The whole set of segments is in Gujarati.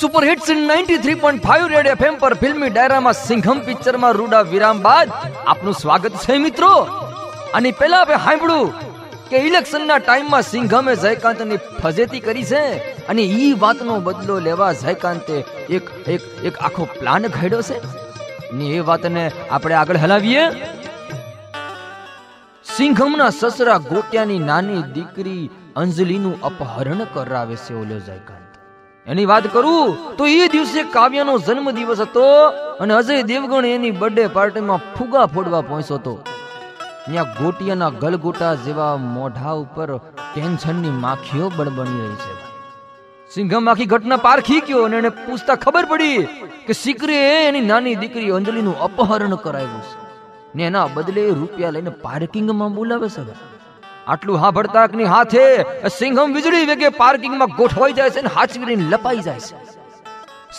સુપર હિટ્સ 93.5 રેડ એફએમ પર ફિલ્મી ડાયરામાં સિંઘમ પિક્ચરમાં રૂડા વિરામ બાદ આપનું સ્વાગત છે મિત્રો. અને પહેલા આપણે સાંભળ્યું કે ઇલેક્શનના ટાઈમમાં સિંઘમે જયકાંતની ફજેતી કરી છે અને ઈ વાતનો બદલો લેવા જયકાંતે એક એક એક આખો પ્લાન ઘડ્યો છે. ને એ વાતને આપણે આગળ હલાવીએ. સિંઘમના સસરા ગોટિયાની નાની દીકરી અંજલિનું અપહરણ કરાવે છે ઓલો જયકાંત. એની વાત કરું તો એ દિવસે કાવ્યાનો જન્મ દિવસ હતો અને અજય દેવગણ એની બર્થડે પાર્ટીમાં ફુગા ફોડવા પહોંચ્યો હતો. ત્યાં ગોટિયાના ગલગોટા જેવા મોઢા ઉપર ટેન્શનની માખીઓ બળબણી રહી છે. સિંઘમ આખી ઘટના પારખી ગયો અને એને પૂછતા ખબર પડી કે સિકરે એની નાની દીકરી અંજલિનું અપહરણ કરાવ્યું છે. ને એના બદલે રૂપિયા લઈને પાર્કિંગમાં બોલાવે છે. આટલું હાભડતાકની હાથે સિંઘમ વીજળી વેગે પાર્કિંગમાં ગોઠવાઈ જાય છે ને હાચવીને લપાઈ જાય છે.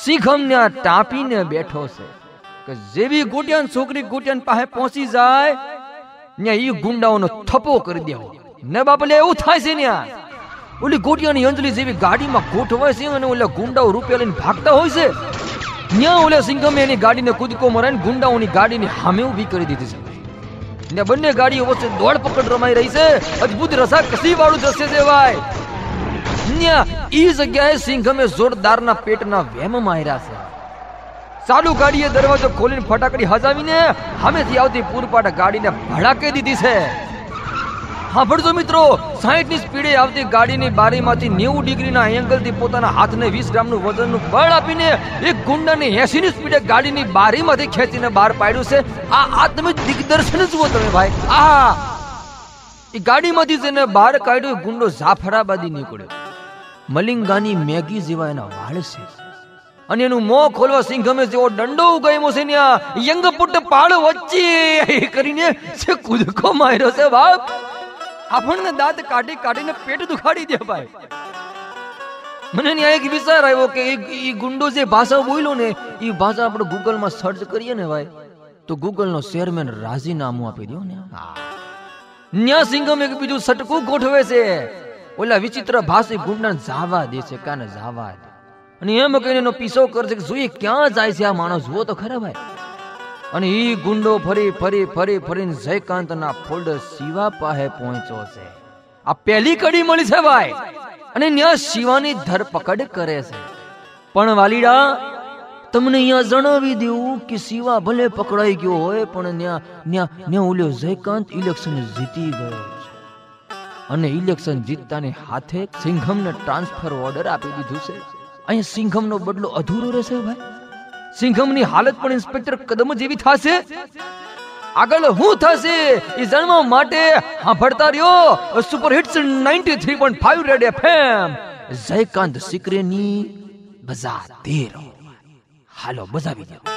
સિંઘમ ને ટાંપીને બેઠો છે કે જેવી ગોટિયાન છોકરી ગોટિયાન પાસે પહોંચી જાય, ત્યાં ઈ ગુંડાઓનો થપ્પો કરી દેવો. ને બાપલે એવું થાય છે ને ઓલી ગોટિયાની અંજલિ જેવી ગાડીમાં ગોઠવાય છે અને ઓલા ગુંડાઓ રૂપિયા લઈને ભાગતા હોય છે? ત્યાં ઓલા સિંઘમે એની ગાડીને કૂદકો મરાઈને ગુંડાઓની ગાડીની સામે ઊભી કરી દીધી છે. ને બંને ગાડીઓ વચ્ચે દોડ પકડ રમાઈ રહી છે. અદ્ભુત રસા કસી વાળું દ્રશ્ય છે ભાઈ ન્યા, ઈ જગ્યાએ સિંઘમે જોરદારના પેટના વેમ માર્યા છે. ચાલુ ગાડીએ દરવાજો ખોલીને ફટાકડી હજાવીને સામેથી આવતી પૂરપાટ ગાડીને ભડાકે દીધી છે. સાંભળજો મિત્રો સાહીઠની સ્પીડે આવતી ગાડીની બારીમાંથી નેવું ડિગ્રીના એંગલથી પોતાના હાથને વીસ ગ્રામનું વજનનું બળ આપીને એક ગુંડાને એસી ની સ્પીડે ગાડીની બારીમાંથી ખેંચીને બહાર પાડ્યું છે. આ આ દિગ્દર્શન જુઓ તમે ભાઈ. આ એ ગાડીમાંથી જેને બહાર કાઢ્યો ગુંડો જાફરાબાદી નીકળ્યો. મલિંગાની મેગી જેવા એના વાળ છે. અને એનું મોં ખોલવા સિંઘમે જેવો દંડો ઉગાયમો છે ન્યા યંગ પુટ પાડ વચ્ચે. કરીને છે કૂદકો માર્યો છે બાપ. આપણને દાંત કાઢી કાઢીને પેટ દુખાડી દે ભાઈ. મને ત્યાં એક વિચાર આવ્યો કે એ ગુંડો જે ભાષા બોલ્યો ને એ ભાષા આપણે ગૂગલમાં સર્ચ કરીએ ને ભાઈ, તો ગૂગલનો ચેરમેન રાજીનામું આપી દો ને. ન્યા સિંગમ એક બીજું સટકું ગોઠવે છે. ઓલા વિચિત્ર ભાષી ગુંડાને જાવા દે છે, કાને જાવા દે. અને એમ કહીને એનો પીસો કરશે કે જોઈએ ક્યાં જાય છે આ માણસ? જુઓ તો ખરા ભાઈ. અને ઈ ગુંડો ફરી ફરી ફરી, ફરીને જયકાંતના ફોલ્ડર શિવા પાસે પહોંચ્યો છે. આ પહેલી કડી મળી છે ભાઈ. અને ત્યાં શિવાની ધરપકડ કરે છે. પણ વાલીડા, તમને અહીંયા જણાવી દેવું કે શિવા ભલે પકડાઈ ગયો હોય, પણ ત્યાં ત્યાં ત્યાં ઓલ્યો જયકાંત ઇલેક્શન જીતી ગયો અને ઇલેક્શન જીતતાની હાથે સિંઘમને ટ્રાન્સફર ઓર્ડર આપી દીધું છે. અહીંયા સિંઘમનો બદલો અધૂરો રહેશે ભાઈ. સિંઘમની હાલત પણ ઇન્સ્પેક્ટર કદમ જેવી થશે? આગળ હું થશે? એ જાણવા માટે સાંભળતા રહ્યો. Super hits 93.5 red FM. Jaykant સિકરેની બજા તેર હાલો, બજાવી દો.